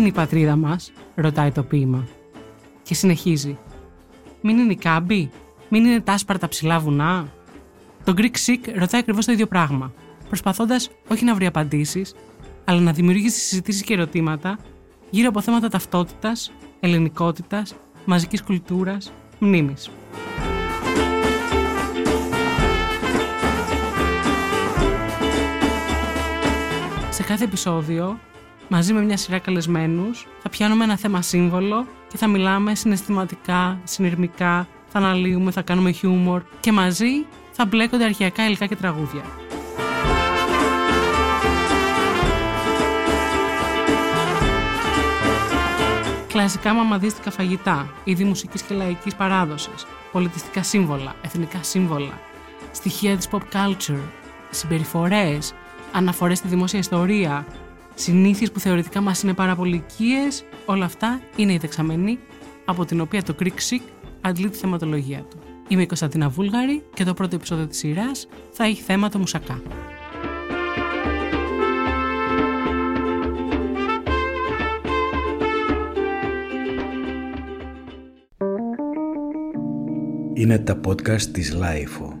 είναι η πατρίδα μας, ρωτάει το ποίημα. Και συνεχίζει. Μην είναι η κάμπη, μην είναι τα άσπαρτα ψηλά βουνά; Το Greek Sick ρωτάει ακριβώς το ίδιο πράγμα, προσπαθώντας όχι να βρει απαντήσεις, αλλά να δημιουργήσει συζητήσεις και ερωτήματα γύρω από θέματα ταυτότητας, ελληνικότητας, μαζικής κουλτούρας, μνήμης. Σε κάθε επεισόδιο μαζί με μια σειρά καλεσμένους, θα πιάνουμε ένα θέμα σύμβολο και θα μιλάμε συναισθηματικά, συνειρμικά, θα αναλύουμε, θα κάνουμε χιούμορ και μαζί θα μπλέκονται αρχαιακά υλικά και τραγούδια. Κλασικά μαμαδίστικα φαγητά, είδη μουσικής και λαϊκής παράδοσης, πολιτιστικά σύμβολα, εθνικά σύμβολα, στοιχεία της pop culture, συμπεριφορές, αναφορές στη δημόσια ιστορία, συνήθειες που θεωρητικά μας είναι πάρα πολύ οικίες, όλα αυτά είναι η δεξαμενή από την οποία το Greek Sick αντλεί τη θεματολογία του. Είμαι η Κωνσταντίνα Βούλγαρη και το πρώτο επεισόδιο της σειράς θα έχει θέμα το μουσακά. Είναι τα podcast της Λάιφο.